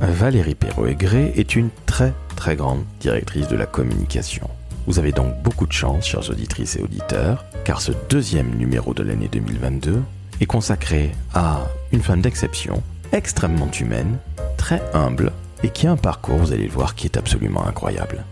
Valérie Perrault-Aigré est une très très grande directrice de la communication. Vous avez donc beaucoup de chance, chers auditrices et auditeurs, car ce deuxième numéro de l'année 2022 est consacré à une femme d'exception, extrêmement humaine, très humble, et qui a un parcours, vous allez le voir, qui est absolument incroyable.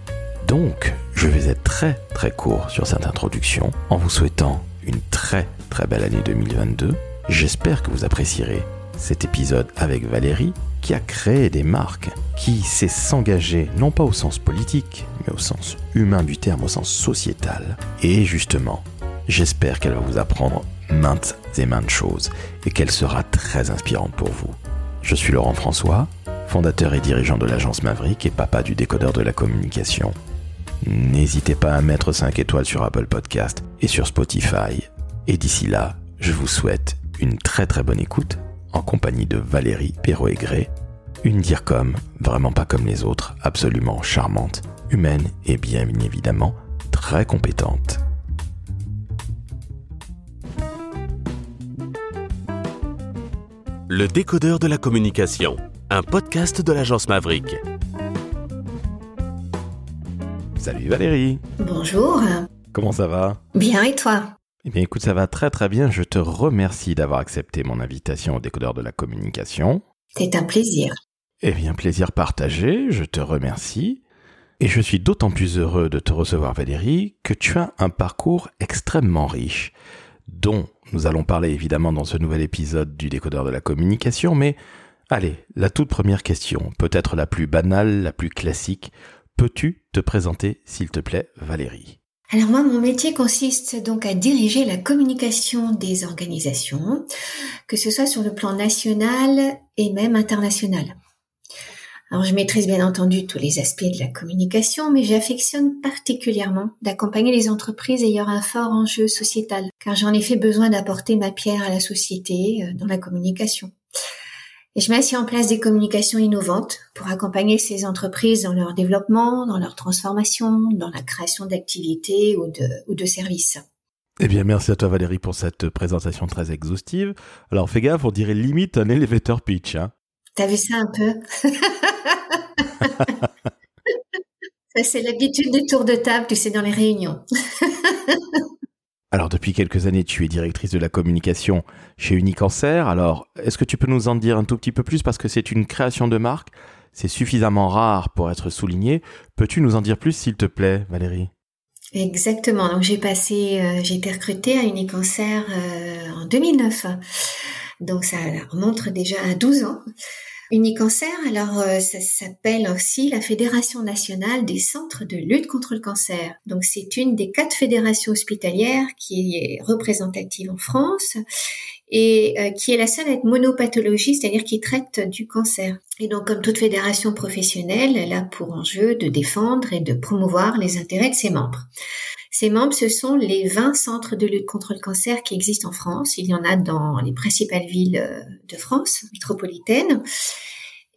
Donc, je vais être très très court sur cette introduction en vous souhaitant une très très belle année 2022. J'espère que vous apprécierez cet épisode avec Valérie qui a créé des marques, qui sait s'engager non pas au sens politique, mais au sens humain du terme, au sens sociétal. Et justement, j'espère qu'elle va vous apprendre maintes et maintes choses et qu'elle sera très inspirante pour vous. Je suis Laurent François, fondateur et dirigeant de l'agence Maverick et papa du décodeur de la communication. N'hésitez pas à mettre 5 étoiles sur Apple Podcast et sur Spotify. Et d'ici là, je vous souhaite une très très bonne écoute en compagnie de Valérie Perrault-Aigré, une comme vraiment pas comme les autres, absolument charmante, humaine et bien évidemment très compétente. Le décodeur de la communication, un podcast de l'agence Maverick. Salut Valérie. Bonjour. Comment ça va? Bien et toi? Eh bien écoute, ça va très très bien. Je te remercie d'avoir accepté mon invitation au décodeur de la communication. C'est un plaisir. Eh bien, plaisir partagé, je te remercie. Et je suis d'autant plus heureux de te recevoir Valérie que tu as un parcours extrêmement riche, dont nous allons parler évidemment dans ce nouvel épisode du décodeur de la communication, mais allez, la toute première question, peut-être la plus banale, la plus classique, peux-tu te présenter s'il te plaît Valérie? Alors moi, mon métier consiste donc à diriger la communication des organisations, que ce soit sur le plan national et même international. Alors je maîtrise bien entendu tous les aspects de la communication, mais j'affectionne particulièrement d'accompagner les entreprises ayant un fort enjeu sociétal, car j'en ai fait besoin d'apporter ma pierre à la société euh, dans la communication. Et je mets aussi en place des communications innovantes pour accompagner ces entreprises dans leur développement, dans leur transformation, dans la création d'activités ou de, ou de services. Eh bien, merci à toi Valérie pour cette présentation très exhaustive. Alors fais gaffe, on dirait limite un elevator pitch. Hein T'as vu ça un peu? Ça c'est l'habitude des tours de table, tu sais, dans les réunions. Alors depuis quelques années, tu es directrice de la communication chez Unicancer. Alors, est-ce que tu peux nous en dire un tout petit peu plus? Parce que c'est une création de marque, c'est suffisamment rare pour être souligné. Peux-tu nous en dire plus s'il te plaît, Valérie? Exactement. Donc j'ai passé, euh, j'ai été recrutée à Unicancer euh, en 2009. Donc ça remonte déjà à 12 ans. Unicancer, alors euh, ça s'appelle aussi la Fédération nationale des centres de lutte contre le cancer. Donc c'est une des quatre fédérations hospitalières qui est représentative en France et euh, qui est la seule à être monopathologie, c'est-à-dire qui traite du cancer. Et donc comme toute fédération professionnelle, elle a pour enjeu de défendre et de promouvoir les intérêts de ses membres. Ces membres, ce sont les 20 centres de lutte contre le cancer qui existent en France. Il y en a dans les principales villes euh, de France métropolitaines.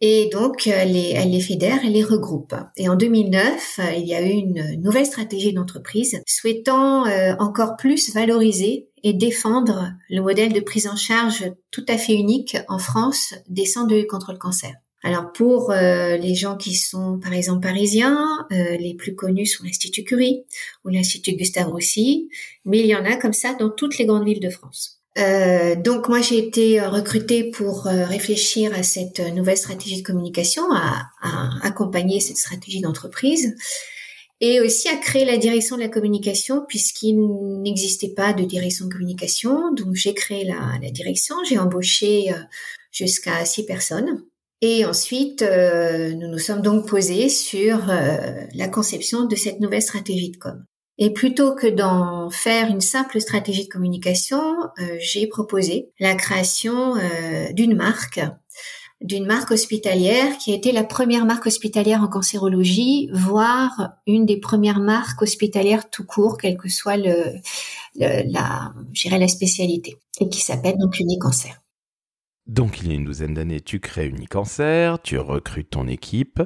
Et donc, euh, les, elle les fédère, elle les regroupe. Et en 2009, euh, il y a eu une nouvelle stratégie d'entreprise souhaitant encore plus valoriser et défendre le modèle de prise en charge tout à fait unique en France des centres de lutte contre le cancer. Alors pour euh, les gens qui sont par exemple parisiens, euh, les plus connus sont l'Institut Curie ou l'Institut Gustave Roussy, mais il y en a comme ça dans toutes les grandes villes de France. Euh, donc moi j'ai été recrutée pour réfléchir à cette nouvelle stratégie de communication, à, à accompagner cette stratégie d'entreprise et aussi à créer la direction de la communication puisqu'il n'existait pas de direction de communication. Donc j'ai créé la, direction, j'ai embauché jusqu'à six personnes et ensuite, euh, nous nous sommes donc posés sur euh, la conception de cette nouvelle stratégie de com. Et plutôt que d'en faire une simple stratégie de communication, euh, j'ai proposé la création d'une marque, d'une marque hospitalière qui a été la première marque hospitalière en cancérologie, voire une des premières marques hospitalières tout court, quelle que soit la spécialité, et qui s'appelle donc Unicancer. Donc il y a une douzaine d'années, tu crées Unicancer, tu recrutes ton équipe.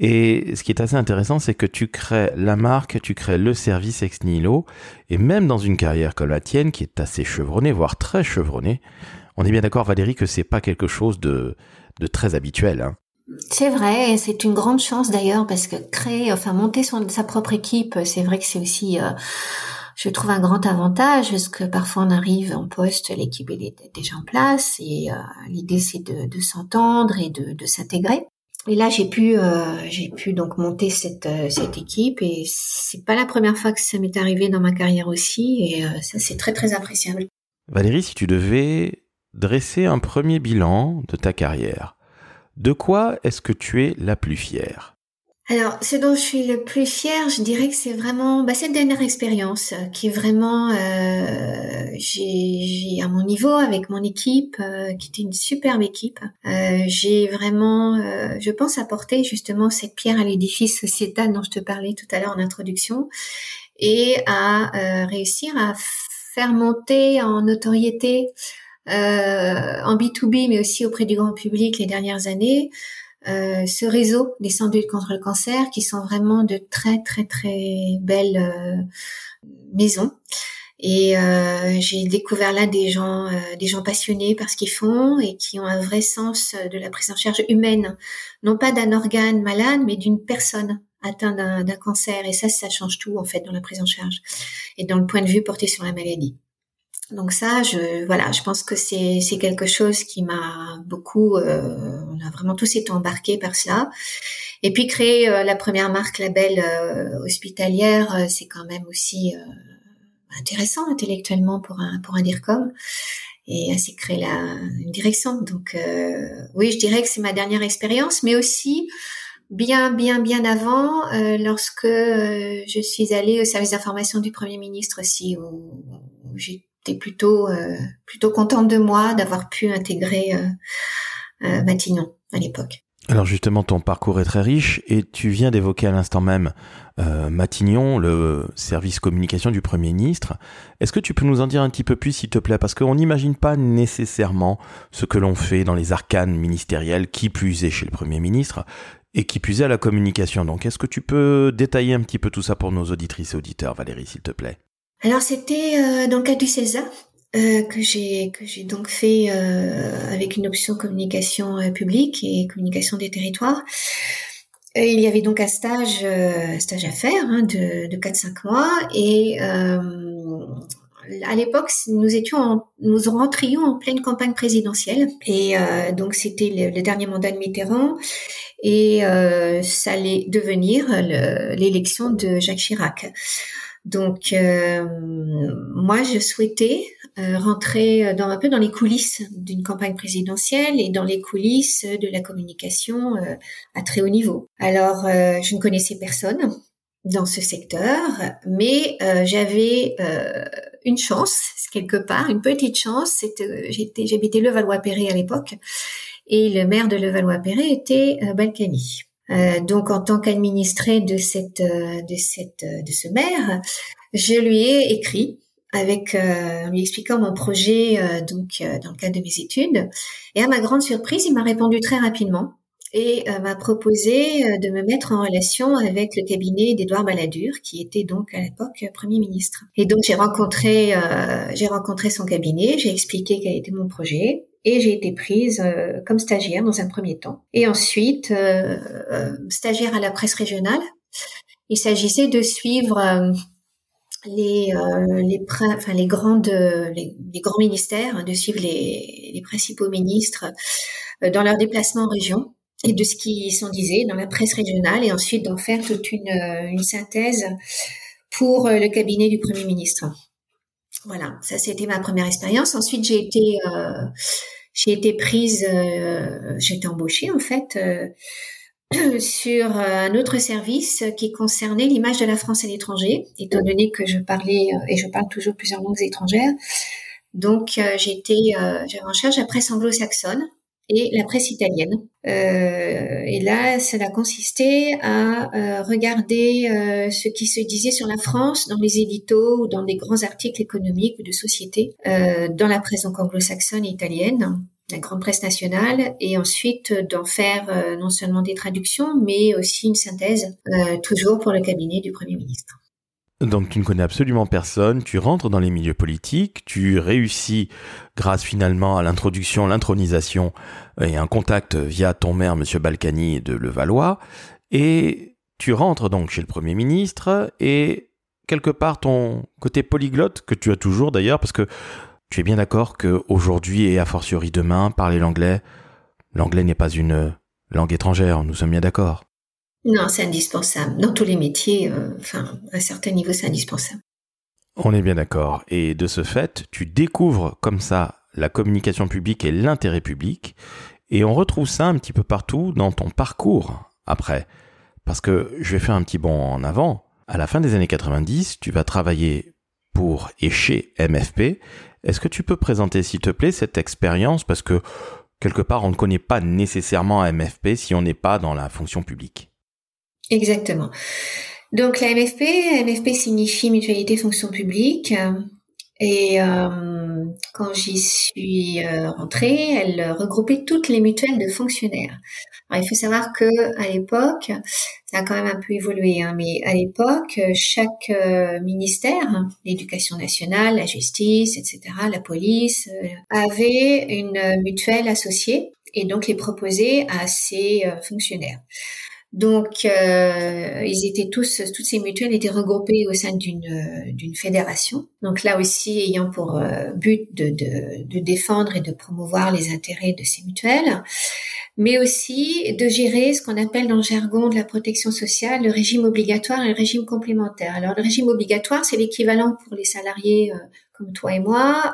Et ce qui est assez intéressant, c'est que tu crées la marque, tu crées le service ex nihilo, et même dans une carrière comme la tienne, qui est assez chevronnée, voire très chevronnée, on est bien d'accord Valérie que c'est pas quelque chose de, de très habituel. Hein. C'est vrai, et c'est une grande chance d'ailleurs parce que créer, enfin monter son, sa propre équipe, c'est vrai que c'est aussi, euh, je trouve un grand avantage parce que parfois on arrive en poste, l'équipe est déjà en place et euh, l'idée c'est de, de s'entendre et de, de s'intégrer. Et là, j'ai pu, euh, j'ai pu donc monter cette cette équipe et c'est pas la première fois que ça m'est arrivé dans ma carrière aussi et euh, ça c'est très très appréciable. Valérie, si tu devais dresser un premier bilan de ta carrière, de quoi est-ce que tu es la plus fière? Alors, ce dont je suis le plus fière, je dirais que c'est vraiment bah, cette dernière expérience euh, qui est vraiment, euh, j'ai à mon niveau avec mon équipe, euh, qui était une superbe équipe. J'ai vraiment, je pense, apporter justement cette pierre à l'édifice sociétal dont je te parlais tout à l'heure en introduction, et à réussir à faire monter en notoriété en B2B, mais aussi auprès du grand public les dernières années. Euh, ce réseau des lutte contre le cancer qui sont vraiment de très très très belles euh, maisons. Et euh, j'ai découvert là des gens des gens passionnés par ce qu'ils font et qui ont un vrai sens de la prise en charge humaine. Non pas d'un organe malade mais d'une personne atteinte d'un cancer. Et ça ça change tout en fait dans la prise en charge et dans le point de vue porté sur la maladie donc ça, je voilà, je pense que c'est c'est quelque chose qui m'a beaucoup. Euh, on a vraiment tous été embarqués par cela. Et puis créer euh, la première marque label euh, hospitalière, euh, c'est quand même aussi intéressant intellectuellement pour un pour un DIRCOM. Et c'est créer la une direction. Donc oui, je dirais que c'est ma dernière expérience, mais aussi bien, bien, bien avant, lorsque je suis allée au service d'information du Premier ministre aussi, où, où j'ai plutôt euh, plutôt contente de moi d'avoir pu intégrer euh, euh, Matignon à l'époque. Alors justement, ton parcours est très riche et tu viens d'évoquer à l'instant même Matignon, le service communication du Premier ministre. Est-ce que tu peux nous en dire un petit peu plus, s'il te plaît? Parce qu'on n'imagine pas nécessairement ce que l'on fait dans les arcanes ministérielles, qui plus chez le Premier ministre et qui plus à la communication. Donc, est-ce que tu peux détailler un petit peu tout ça pour nos auditrices et auditeurs, Valérie, s'il te plaît? Alors c'était euh, dans le cadre du CELSA euh, que j'ai donc fait euh, avec une option communication publique et communication des territoires. il y avait donc un stage à faire hein, de, de 4-5 mois et à l'époque, nous étions, nous rentrions en pleine campagne présidentielle, et donc c'était le, dernier mandat de Mitterrand, et ça allait devenir l'élection de Jacques Chirac. Donc euh, moi, je souhaitais euh, rentrer dans un peu dans les coulisses d'une campagne présidentielle et dans les coulisses de la communication euh, à très haut niveau. Alors, je ne connaissais personne dans ce secteur, mais j'avais une chance quelque part, une petite chance. C'était, j'habitais Levallois-Perret à l'époque, et le maire de Levallois-Perret était Balkany. Euh, donc en tant qu'administré de cette euh, de cette euh, de ce maire, je lui ai écrit avec en lui expliquant mon projet donc dans le cadre de mes études et à ma grande surprise, il m'a répondu très rapidement et m'a proposé de me mettre en relation avec le cabinet d'Édouard Balladur, qui était donc à l'époque Premier ministre. Et donc j'ai rencontré, j'ai rencontré son cabinet, j'ai expliqué quel était mon projet, j'ai été prise euh, comme stagiaire dans un premier temps. Et ensuite, euh, euh, stagiaire à la presse régionale. Il s'agissait de suivre les grandes grands ministères, hein, de suivre les, principaux ministres dans leurs déplacements en région et de ce qui s'en disait dans la presse régionale et ensuite d'en faire toute une, synthèse pour le cabinet du Premier ministre. Voilà, ça c'était ma première expérience. Ensuite, j'ai été, j'ai été prise, euh, j'ai été embauchée en fait euh, sur un autre service qui concernait l'image de la France à l'étranger, étant donné que je parlais et je parle toujours plusieurs langues étrangères. Donc, j'ai été, j'avais en charge la presse anglo-saxonne et la presse italienne. Euh, et là, ça a consisté à euh, regarder euh, ce qui se disait sur la France dans les éditos ou dans des grands articles économiques ou de société, euh, dans la presse anglo-saxonne et italienne, la grande presse nationale, et ensuite d'en faire euh, non seulement des traductions, mais aussi une synthèse, toujours pour le cabinet du Premier ministre. Donc tu ne connais absolument personne, tu rentres dans les milieux politiques, tu réussis grâce finalement à l'introduction, l'intronisation et un contact via ton maire, Monsieur Balkany de Levallois, et tu rentres donc chez le Premier ministre et quelque part ton côté polyglotte, que tu as toujours d'ailleurs, parce que tu es bien d'accord qu'aujourd'hui et a fortiori demain, parler l'anglais, l'anglais n'est pas une langue étrangère, nous sommes bien d'accord. Non, c'est indispensable. Dans tous les métiers, euh, à un certain niveau, c'est indispensable. On est bien d'accord. Et de ce fait, tu découvres comme ça la communication publique et l'intérêt public. Et on retrouve ça un petit peu partout dans ton parcours après. Parce que je vais faire un petit bond en avant. À la fin des années 90, tu vas travailler pour et chez MFP. Est-ce que tu peux présenter, s'il te plaît, cette expérience? Parce que quelque part, on ne connaît pas nécessairement MFP si on n'est pas dans la fonction publique. Exactement. Donc la MFP, MFP signifie mutualité fonction publique. Et euh, quand j'y suis euh, rentrée, elle regroupait toutes les mutuelles de fonctionnaires. Alors, il faut savoir que à l'époque, ça a quand même un peu évolué, hein, mais à l'époque, chaque euh, ministère, l'éducation nationale, la justice, etc., la police, avait une mutuelle associée et donc les proposait à ses fonctionnaires. Donc, euh, ils étaient tous, toutes ces mutuelles étaient regroupées au sein d'une euh, d'une fédération. Donc là aussi, ayant pour euh, but de, de, de, défendre et de promouvoir les intérêts de ces mutuelles, mais aussi de gérer ce qu'on appelle dans le jargon de la protection sociale le régime obligatoire et le régime complémentaire. Alors le régime obligatoire, c'est l'équivalent pour les salariés comme toi et moi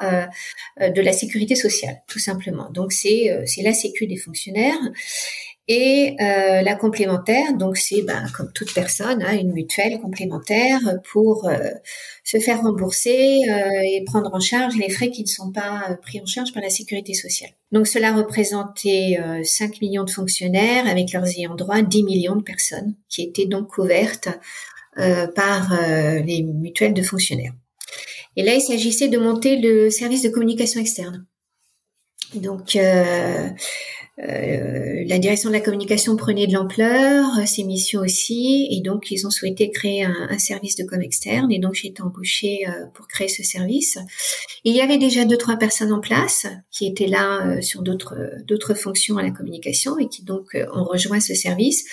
de la sécurité sociale, tout simplement. Donc c'est c'est la sécu des fonctionnaires. Et euh, la complémentaire, donc c'est ben, comme toute personne, hein, une mutuelle complémentaire pour euh, se faire rembourser euh, et prendre en charge les frais qui ne sont pas pris en charge par la sécurité sociale. Donc cela représentait 5 millions de fonctionnaires avec leurs ayants droit, 10 millions de personnes qui étaient donc couvertes par les mutuelles de fonctionnaires. Et là, il s'agissait de monter le service de communication externe. Donc, euh, la direction de la communication prenait de l'ampleur, euh, ses missions aussi, et donc ils ont souhaité créer un, service de com externe, et donc j'ai été embauchée euh, pour créer ce service. Il y avait déjà deux trois personnes en place qui étaient là sur d'autres d'autres fonctions à la communication et qui donc ont rejoint ce service,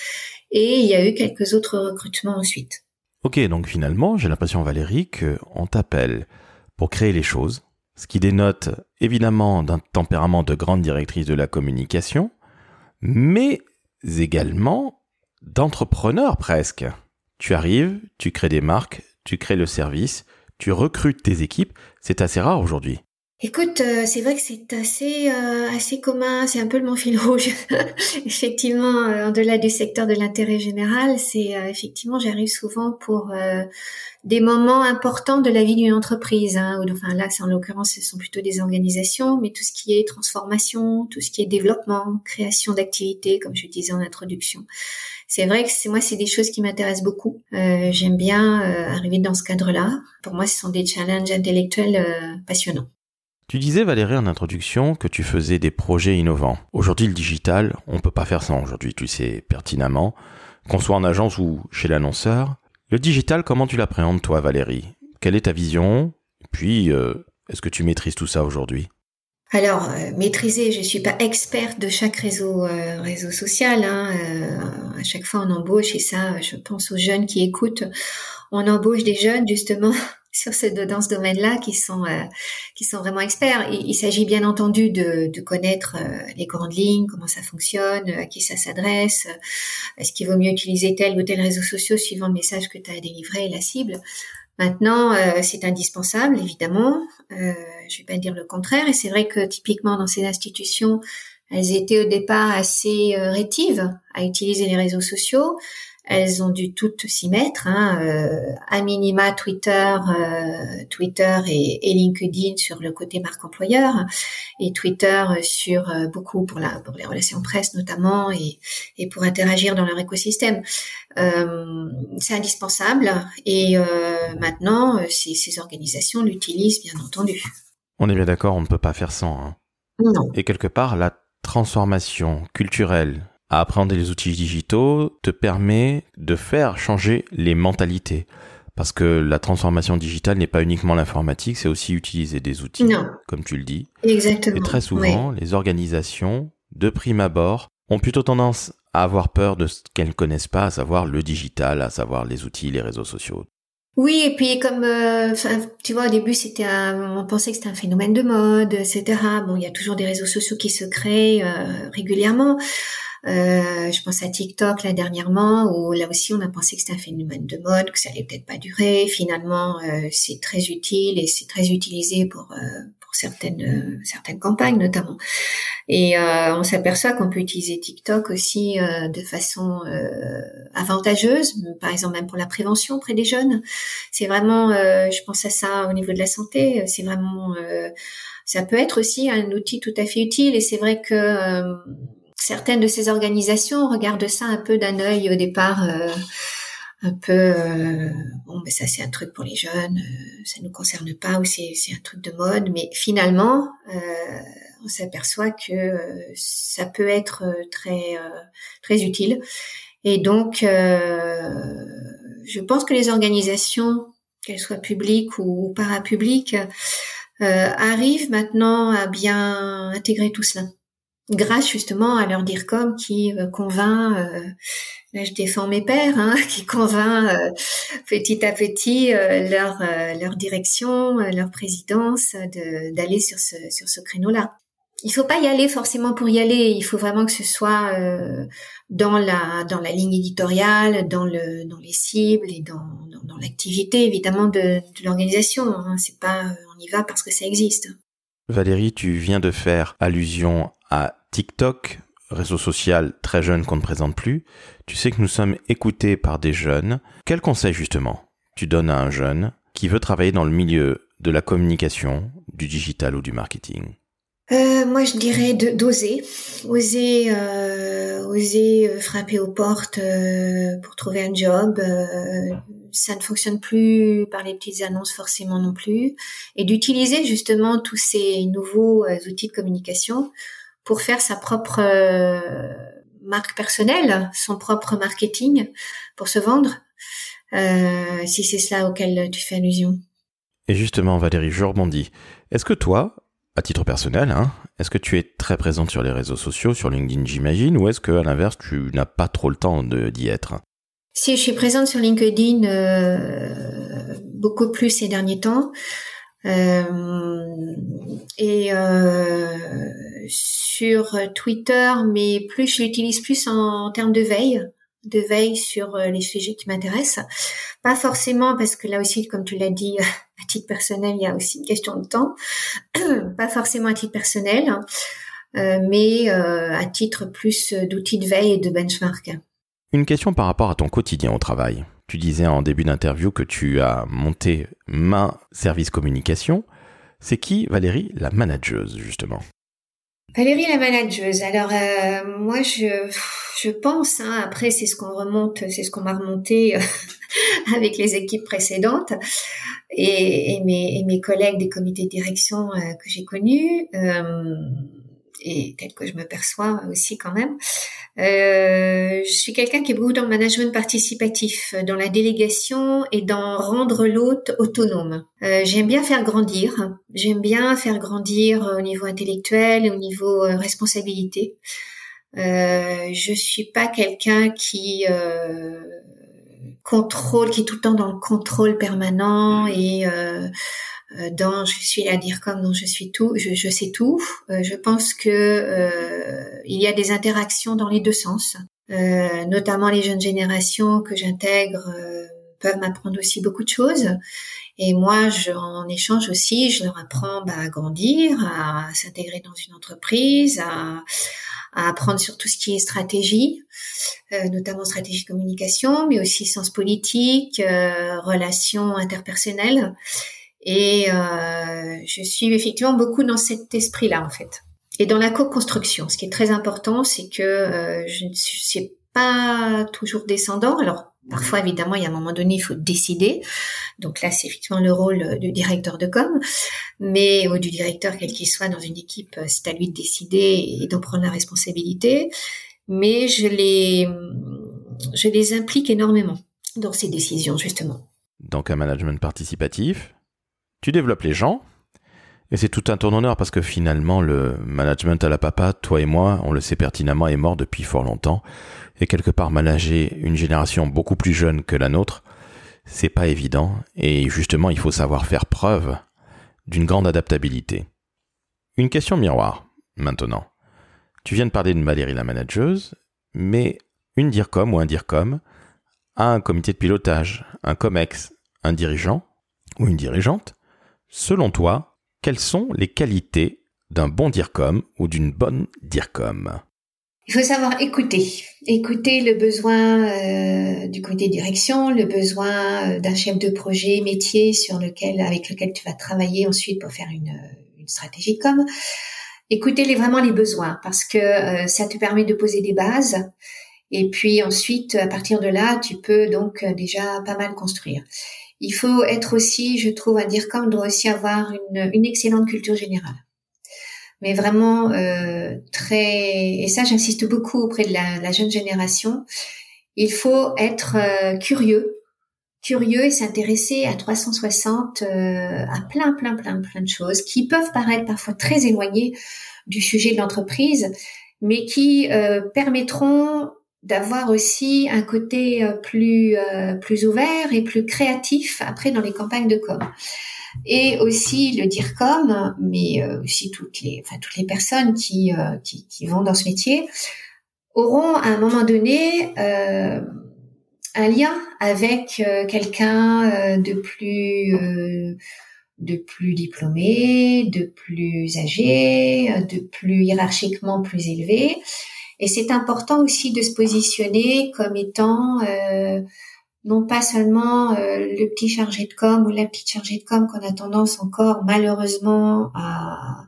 et il y a eu quelques autres recrutements ensuite. Ok, donc finalement, j'ai l'impression Valérie qu'on t'appelle pour créer les choses, ce qui dénote évidemment d'un tempérament de grande directrice de la communication, mais également d'entrepreneur presque. Tu arrives, tu crées des marques, tu crées le service, tu recrutes tes équipes, c'est assez rare aujourd'hui. Écoute, euh, c'est vrai que c'est assez euh, assez commun, c'est un peu le mon fil rouge. effectivement, euh, en-delà du secteur de l'intérêt général, c'est effectivement j'arrive souvent pour des moments importants de la vie d'une entreprise. Hein, enfin là, c'est en l'occurrence, ce sont plutôt des organisations, mais tout ce qui est transformation, tout ce qui est développement, création d'activités, comme je disais en introduction. C'est vrai que c'est moi, c'est des choses qui m'intéressent beaucoup. J'aime bien arriver dans ce cadre-là. Pour moi, ce sont des challenges intellectuels passionnants. Tu disais Valérie en introduction que tu faisais des projets innovants. Aujourd'hui le digital, on peut pas faire ça aujourd'hui, tu sais pertinemment, qu'on soit en agence ou chez l'annonceur. Le digital, comment tu l'appréhendes toi Valérie? Quelle est ta vision? Puis, euh, est-ce que tu maîtrises tout ça aujourd'hui? Alors, euh, maîtriser, je suis pas experte de chaque réseau euh, réseau social. Hein, à chaque fois, on embauche et ça, je pense aux jeunes qui écoutent. On embauche des jeunes justement sur ce, dans ce domaine-là qui sont euh, qui sont vraiment experts. Il, s'agit bien entendu de, de connaître euh, les grandes lignes, comment ça fonctionne, à qui ça s'adresse, est-ce qu'il vaut mieux utiliser tel ou tel réseau social suivant le message que tu as délivré et la cible. Maintenant, euh, c'est indispensable, évidemment. Euh, je vais pas dire le contraire. Et c'est vrai que typiquement dans ces institutions, elles étaient au départ assez rétives à utiliser les réseaux sociaux. Elles ont dû toutes s'y mettre, hein, euh, à minima Twitter, euh, Twitter et, LinkedIn sur le côté marque employeur, et Twitter sur euh, beaucoup pour la pour les relations presse notamment et, et pour interagir dans leur écosystème. c'est indispensable et maintenant ces, ces organisations l'utilisent bien entendu. On est bien d'accord, on ne peut pas faire sans. Hein. Non. Et quelque part, la transformation culturelle à appréhender les outils digitaux te permet de faire changer les mentalités. Parce que la transformation digitale n'est pas uniquement l'informatique, c'est aussi utiliser des outils, comme tu le dis. Exactement. Et très souvent, les organisations, de prime abord, ont plutôt tendance à avoir peur de ce qu'elles ne connaissent pas, à savoir le digital, à savoir les outils, les réseaux sociaux. Oui, et puis comme euh, tu vois au début c'était on pensait que c'était un phénomène de mode, etc. Bon, il y a toujours des réseaux sociaux qui se créent euh, régulièrement. Euh, je pense à TikTok là dernièrement où là aussi on a pensé que c'était un phénomène de mode, que ça allait peut-être pas durer. Finalement, euh, c'est très utile et c'est très utilisé pour euh, pour certaines certaines campagnes notamment. Et on s'aperçoit qu'on peut utiliser TikTok aussi de façon avantageuse, par exemple même pour la prévention auprès des jeunes. C'est vraiment, je pense à ça au niveau de la santé. C'est vraiment ça peut être aussi un outil tout à fait utile et c'est vrai que certaines de ces organisations regardent ça un peu d'un œil au départ euh, un peu euh, bon mais ça c'est un truc pour les jeunes euh, ça nous concerne pas ou c'est un truc de mode. Mais finalement on s'aperçoit que ça peut être très très utile. Et donc je pense que les organisations qu'elles soient publiques ou parapubliques arrivent maintenant à bien intégrer tout cela grâce justement à leur DIRCOM qui euh, convainc, euh, là je défends mes pères, hein, qui convainc euh, petit à petit leur leur direction, leur présidence d'aller sur ce sur ce créneau-là. Il faut pas y aller forcément pour y aller. Il faut vraiment que ce soit dans la dans la ligne éditoriale, dans le dans les cibles et dans dans, l'activité évidemment de, de l'organisation. Hein. C'est pas on y va parce que ça existe. Valérie, tu viens de faire allusion à TikTok, réseau social très jeune qu'on ne présente plus. Tu sais que nous sommes écoutés par des jeunes. Quel conseil justement tu donnes à un jeune qui veut travailler dans le milieu de la communication, du digital ou du marketing? Euh, moi, je dirais d'oser, oser, euh, oser euh, frapper aux portes pour trouver un job. ça ne fonctionne plus par les petites annonces forcément non plus, et d'utiliser justement tous ces nouveaux outils de communication pour faire sa propre euh, marque personnelle, son propre marketing pour se vendre, euh, si c'est cela auquel tu fais allusion. Et justement, Valérie, je rebondis. Est-ce que toi, à titre personnel, hein, est-ce que tu es très présente sur les réseaux sociaux, sur LinkedIn, j'imagine, ou est-ce que, à l'inverse, tu n'as pas trop le temps d'y être? Si, je suis présente sur LinkedIn euh, beaucoup plus ces derniers temps. Euh, et euh, sur Twitter, mais plus je l'utilise plus en, termes de veille, de veille sur euh, les sujets qui m'intéressent. Pas forcément parce que là aussi, comme tu l'as dit, à titre personnel, il y a aussi une question de temps. Pas forcément à titre personnel, euh, mais à titre plus d'outils de veille et de benchmark. Une question par rapport à ton quotidien au travail. Tu disais en début d'interview que tu as monté main service communication. C'est qui Valérie, la manageuse, justement? Valérie la manageuse. Alors euh, moi je je pense. Hein, après c'est ce qu'on remonte, c'est ce qu'on m'a remonté euh, avec les équipes précédentes et, mes, mes collègues des comités de direction euh, que j'ai connus et tel que je me perçois aussi quand même. Euh, je suis quelqu'un qui est beaucoup dans le management participatif, dans la délégation et dans rendre l'hôte autonome. Euh, j'aime bien faire grandir, j'aime bien faire grandir au niveau intellectuel et au niveau euh, responsabilité. Euh, je suis pas quelqu'un qui euh, contrôle, qui est tout le temps dans le contrôle permanent et euh, dans je suis à dire comme dont je suis tout, je, je sais tout. Euh, je pense que euh, il y a des interactions dans les deux sens, notamment les jeunes générations que j'intègre peuvent m'apprendre aussi beaucoup de choses. Et moi, je, en échange aussi, je leur apprends bah, à grandir, à s'intégrer dans une entreprise, à, à, apprendre sur tout ce qui est stratégie, notamment stratégie de communication, mais aussi sens politique, relations interpersonnelles. Et euh, je suis effectivement beaucoup dans cet esprit-là, en fait. Et dans la co-construction, ce qui est très important, c'est que euh, je ne suis pas toujours descendant. Alors, parfois, évidemment, il y a un moment donné, il faut décider. Donc là, c'est effectivement le rôle du directeur de com, mais ou du directeur quel qu'il soit dans une équipe, c'est à lui de décider et d'en prendre la responsabilité. Mais je les, je les implique énormément dans ces décisions, justement. donc un management participatif. Tu développes les gens, et c'est tout un d'honneur parce que finalement, le management à la papa, toi et moi, on le sait pertinemment, est mort depuis fort longtemps. Et quelque part, manager une génération beaucoup plus jeune que la nôtre, c'est pas évident. Et justement, il faut savoir faire preuve d'une grande adaptabilité. Une question miroir, maintenant. Tu viens de parler de Valérie la manageuse, mais une DIRCOM ou un DIRCOM a un comité de pilotage, un COMEX, un dirigeant ou une dirigeante. Selon toi, quelles sont les qualités d'un bon DIRCOM ou d'une bonne DIRCOM? Il faut savoir écouter, écouter le besoin euh, du de direction, le besoin euh, d'un chef de projet métier sur lequel, avec lequel tu vas travailler ensuite pour faire une, une stratégie com. Écouter vraiment les besoins parce que euh, ça te permet de poser des bases et puis ensuite, à partir de là, tu peux donc déjà pas mal construire. Il faut être aussi, je trouve, un DIRCOM doit aussi avoir une, une excellente culture générale. Mais vraiment euh, très et ça j'insiste beaucoup auprès de la, la, jeune génération il faut être euh, curieux. Curieux et s'intéresser à 360 euh, à plein plein plein plein de choses qui peuvent paraître parfois très éloignées du sujet de l'entreprise mais qui euh, permettront d'avoir aussi un côté plus plus ouvert et plus créatif après dans les campagnes de com et aussi le dire comme, mais euh, aussi toutes les, enfin toutes les personnes qui, euh, qui, qui vont dans ce métier auront à un moment donné euh, un lien avec quelqu'un de plus de plus diplômé, de plus âgé, de plus hiérarchiquement plus élevé. Et c'est important aussi de se positionner comme étant non pas seulement euh, le petit chargé de com ou la petite chargée de com qu'on a tendance encore malheureusement à,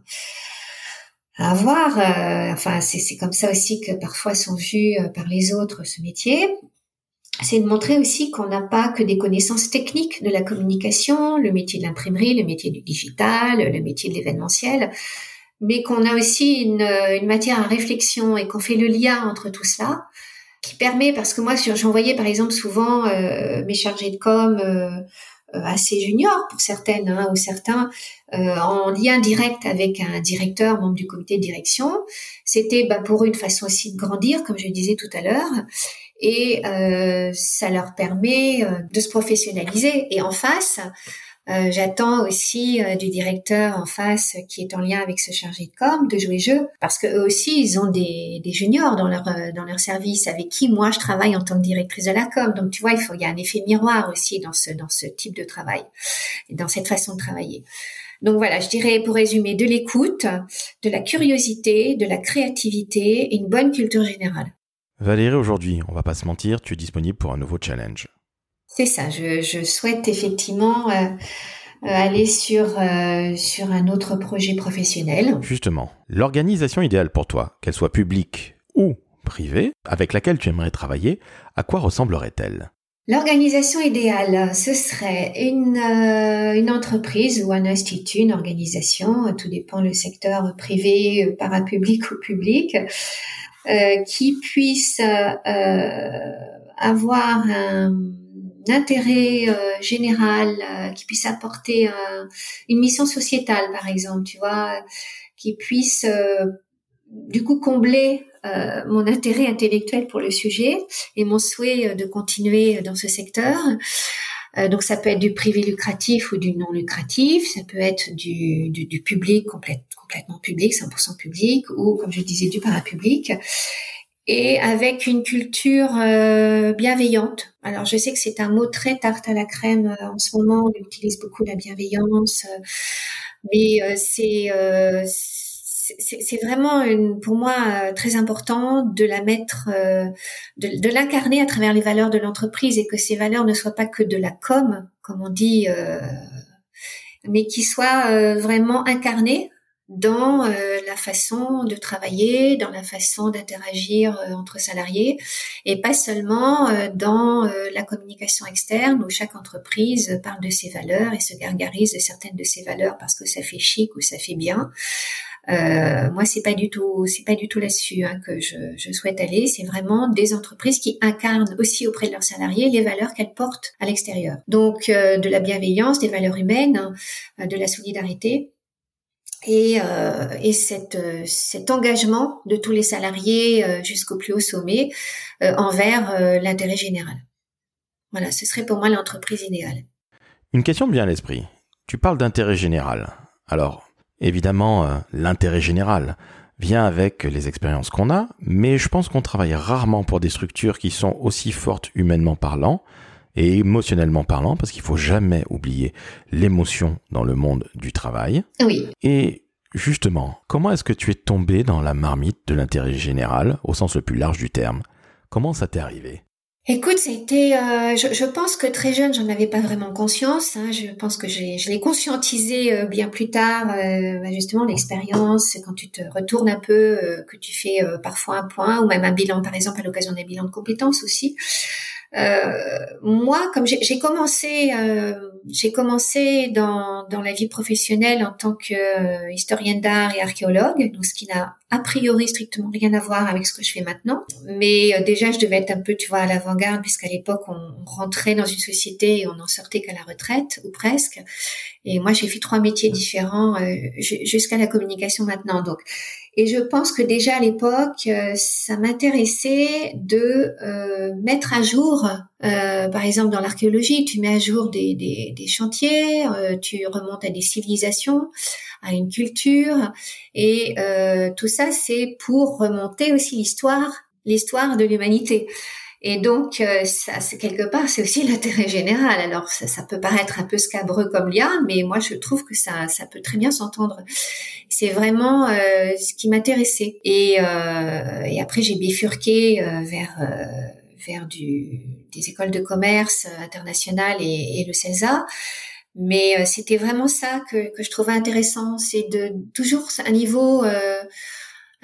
à avoir. Euh, enfin, c'est comme ça aussi que parfois sont vus euh, par les autres ce métier. C'est de montrer aussi qu'on n'a pas que des connaissances techniques de la communication, le métier de l'imprimerie, le métier du digital, le métier de l'événementiel, mais qu'on a aussi une, une matière à réflexion et qu'on fait le lien entre tout cela qui permet, parce que moi, j'envoyais par exemple souvent euh, mes chargés de com euh, euh, assez juniors pour certaines hein, ou certains, en lien direct avec un directeur, membre du comité de direction. C'était bah, pour eux une façon aussi de grandir, comme je disais tout à l'heure, et ça leur permet de se professionnaliser. Et en face, euh, j'attends aussi euh, du directeur en face qui est en lien avec ce chargé de com de jouer jeu parce que eux aussi ils ont des, des juniors dans leur euh, dans leur service avec qui moi je travaille en tant que directrice de la com. Donc tu vois, il faut il y a un effet miroir aussi dans ce dans ce type de travail dans cette façon de travailler. Donc voilà, je dirais pour résumer de l'écoute, de la curiosité, de la créativité et une bonne culture générale. Valérie, aujourd'hui, on va pas se mentir, tu es disponible pour un nouveau challenge. C'est ça. Je, je, souhaite effectivement euh, euh, aller sur euh, sur un autre projet professionnel. Justement, l'organisation idéale pour toi, qu'elle soit publique ou privée, avec laquelle tu aimerais travailler, à quoi ressemblerait-elle? L'organisation idéale, ce serait une, une entreprise ou un institut, une organisation, tout dépend le secteur privé, parapublic ou public, qui puisse avoir un intérêt euh, général euh, qui puisse apporter une mission sociétale par exemple tu vois qui puisse euh, du coup combler mon intérêt intellectuel pour le sujet et mon souhait de continuer dans ce secteur. Donc ça peut être du privé lucratif ou du non lucratif, ça peut être du, du, du public complètement public, 100% public, ou comme je disais du parapublic et avec une culture euh, bienveillante. Alors je sais que c'est un mot très tarte à la crème euh, en ce moment, on utilise beaucoup la bienveillance, euh, mais c'est c'est vraiment une, pour moi très important de la mettre, de, de l'incarner à travers les valeurs de l'entreprise et que ces valeurs ne soient pas que de la com, comme on dit, mais qui soient vraiment incarnées dans euh, la façon de travailler, dans la façon d'interagir euh, entre salariés, et pas seulement euh, dans la communication externe où chaque entreprise parle de ses valeurs et se gargarise de certaines de ses valeurs parce que ça fait chic ou ça fait bien. Euh, moi, c'est pas du tout, c'est pas du tout là-dessus hein, que je, je, souhaite aller. C'est vraiment des entreprises qui incarnent aussi auprès de leurs salariés les valeurs qu'elles portent à l'extérieur. Donc, euh, de la bienveillance, des valeurs humaines, hein, de la solidarité. Et, euh, cette, cet engagement de tous les salariés jusqu'au plus haut sommet envers l'intérêt général. Voilà, ce serait pour moi l'entreprise idéale. Une question me vient à l'esprit. Tu parles d'intérêt général. Alors, évidemment, euh, l'intérêt général vient avec les expériences qu'on a, mais je pense qu'on travaille rarement pour des structures qui sont aussi fortes humainement parlant et émotionnellement parlant, parce qu'il faut jamais oublier l'émotion dans le monde du travail. Oui. Et justement, comment est-ce que tu es tombé dans la marmite de l'intérêt général, au sens le plus large du terme? Comment ça t'est arrivé? Écoute, ça a été, euh, je, je, pense que très jeune, j'en avais pas vraiment conscience. Hein, je pense que je l'ai conscientisé euh, bien plus tard, euh, bah, justement l'expérience, quand tu te retournes un peu, que tu fais parfois un point ou même un bilan, par exemple, à l'occasion des bilans de compétences aussi. Moi, comme j'ai commencé, j'ai commencé dans, dans la vie professionnelle en tant que historienne d'art et archéologue, donc ce qui n'a a priori strictement rien à voir avec ce que je fais maintenant. Mais euh, déjà, je devais être un peu, tu vois, à l'avant-garde, puisqu'à l'époque, on rentrait dans une société et on n'en sortait qu'à la retraite, ou presque. Et moi, j'ai fait trois métiers différents euh, jusqu'à la communication maintenant. Donc, et je pense que déjà à l'époque, euh, ça m'intéressait de mettre à jour, par exemple dans l'archéologie, tu mets à jour des, des, des chantiers, tu remontes à des civilisations, à une culture, et tout ça c'est pour remonter aussi l'histoire, l'histoire de l'humanité. Et donc, euh, ça, quelque part, c'est aussi l'intérêt général. Alors, ça, peut paraître un peu scabreux comme lien, mais moi, je trouve que ça, ça peut très bien s'entendre. C'est vraiment euh, ce qui m'intéressait. Et, euh, et après, j'ai bifurqué vers vers du, des écoles de commerce internationales et, et le CELSA. Mais c'était vraiment ça que, que je trouvais intéressant, c'est de toujours un niveau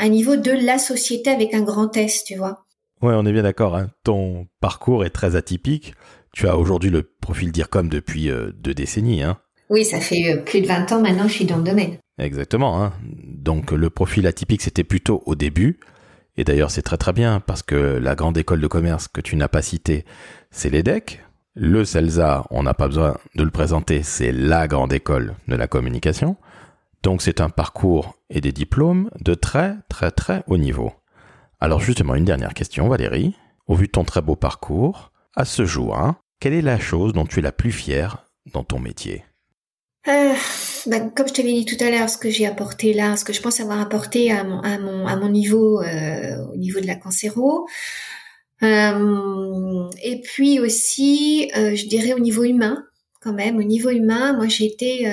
un niveau de la société avec un grand S, tu vois. Ouais, on est bien d'accord. Hein. Ton parcours est très atypique. Tu as aujourd'hui le profil d'IRCOM depuis euh, deux décennies. Hein. Oui, ça fait euh, plus de 20 ans maintenant que je suis dans le domaine. Exactement. Hein. Donc le profil atypique, c'était plutôt au début. Et d'ailleurs, c'est très très bien parce que la grande école de commerce que tu n'as pas citée, c'est l'EDEC. Le CELSA, on n'a pas besoin de le présenter, c'est la grande école de la communication. Donc c'est un parcours et des diplômes de très très très haut niveau. Alors justement, une dernière question Valérie. Au vu de ton très beau parcours, à ce jour, hein, quelle est la chose dont tu es la plus fière dans ton métier? Euh, bah, Comme je te l'ai dit tout à l'heure, ce que j'ai apporté là, ce que je pense avoir apporté à mon, à mon, à mon niveau, euh, au niveau de la cancéro, euh, et puis aussi, je dirais au niveau humain, quand même, au niveau humain, moi j'ai été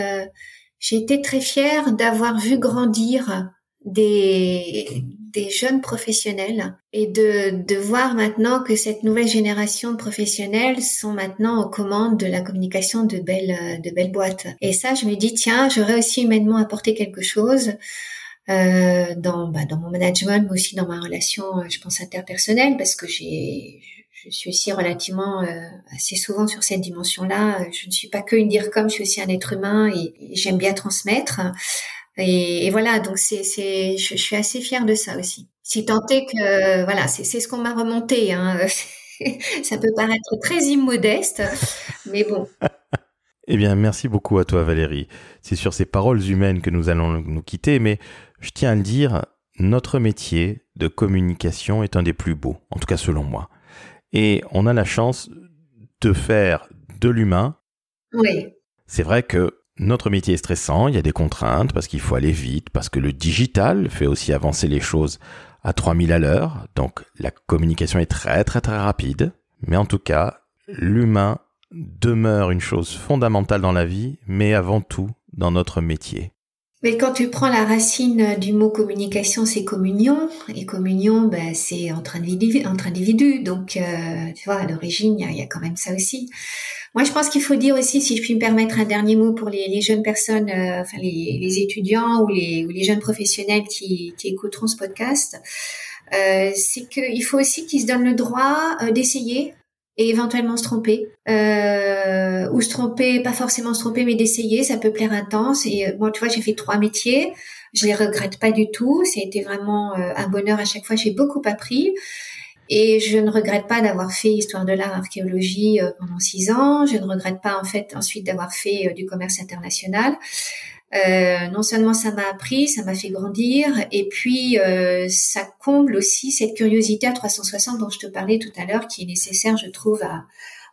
j'ai été très fière d'avoir vu grandir des, des jeunes professionnels et de, de voir maintenant que cette nouvelle génération de professionnels sont maintenant aux commandes de la communication de belles, de belles boîtes. Et ça, je me dis, tiens, j'aurais aussi humainement apporté quelque chose euh, dans, bah, dans mon management, mais aussi dans ma relation, euh, je pense, interpersonnelle, parce que j'ai je suis aussi relativement euh, assez souvent sur cette dimension-là. Je ne suis pas que une dire comme, je suis aussi un être humain et, j'aime bien transmettre. Et, voilà, donc c'est, c'est, je, suis assez fière de ça aussi. Si tant est que, voilà, c'est, c'est ce qu'on m'a remonté. Hein. ça peut paraître très immodeste, mais bon. Eh bien, merci beaucoup à toi, Valérie. C'est sur ces paroles humaines que nous allons nous quitter, mais je tiens à le dire, notre métier de communication est un des plus beaux, en tout cas selon moi et on a la chance de faire de l'humain. Oui. C'est vrai que notre métier est stressant, il y a des contraintes parce qu'il faut aller vite, parce que le digital fait aussi avancer les choses à 3000 à l'heure, donc la communication est très très très rapide, mais en tout cas, l'humain demeure une chose fondamentale dans la vie, mais avant tout dans notre métier. Mais quand tu prends la racine du mot communication, c'est communion, et communion, ben, c'est entre individus. Donc, euh, tu vois, à l'origine, il y, a, quand même ça aussi. Moi, je pense qu'il faut dire aussi, si je puis me permettre un dernier mot pour les, jeunes personnes, euh, enfin les, étudiants ou les, jeunes professionnels qui, qui écouteront ce podcast, euh, c'est qu'il faut aussi qu'ils se donnent le droit d'essayer et éventuellement se tromper euh, ou se tromper, pas forcément se tromper, mais d'essayer, ça peut plaire intense. Et moi, tu vois, j'ai fait trois métiers, je les regrette pas du tout. Ça a été vraiment un bonheur à chaque fois. J'ai beaucoup appris. Et je ne regrette pas d'avoir fait histoire de l'art, archéologie pendant six ans. Je ne regrette pas en fait ensuite d'avoir fait du commerce international. Euh, non seulement ça m'a appris, ça m'a fait grandir, et puis euh, ça comble aussi cette curiosité à 360 dont je te parlais tout à l'heure, qui est nécessaire, je trouve, à,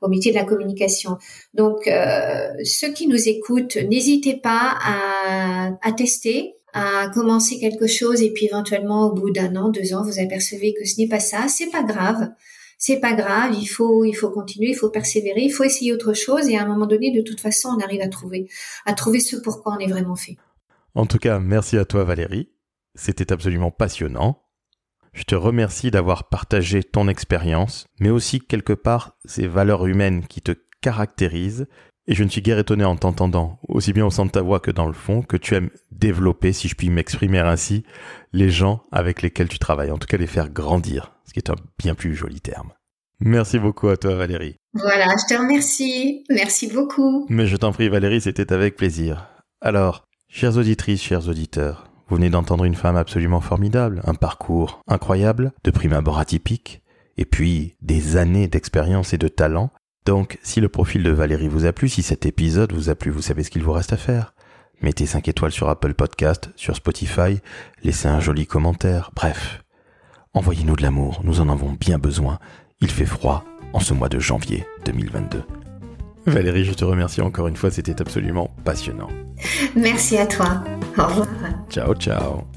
au métier de la communication. Donc, euh, ceux qui nous écoutent, n'hésitez pas à, à tester, à commencer quelque chose, et puis éventuellement, au bout d'un an, deux ans, vous apercevez que ce n'est pas ça. C'est pas grave c'est pas grave, il faut, il faut continuer, il faut persévérer, il faut essayer autre chose et à un moment donné, de toute façon, on arrive à trouver, à trouver ce pourquoi on est vraiment fait. En tout cas, merci à toi Valérie. C'était absolument passionnant. Je te remercie d'avoir partagé ton expérience, mais aussi quelque part ces valeurs humaines qui te caractérisent. Et je ne suis guère étonné en t'entendant, aussi bien au sein de ta voix que dans le fond, que tu aimes développer, si je puis m'exprimer ainsi, les gens avec lesquels tu travailles, en tout cas les faire grandir ce qui est un bien plus joli terme. Merci beaucoup à toi Valérie. Voilà, je te remercie. Merci beaucoup. Mais je t'en prie Valérie, c'était avec plaisir. Alors, chères auditrices, chers auditeurs, vous venez d'entendre une femme absolument formidable, un parcours incroyable, de prime abord atypique, et puis des années d'expérience et de talent. Donc, si le profil de Valérie vous a plu, si cet épisode vous a plu, vous savez ce qu'il vous reste à faire. Mettez 5 étoiles sur Apple Podcast, sur Spotify, laissez un joli commentaire, bref, Envoyez-nous de l'amour, nous en avons bien besoin. Il fait froid en ce mois de janvier 2022. Valérie, je te remercie encore une fois, c'était absolument passionnant. Merci à toi. Au revoir. Ciao, ciao.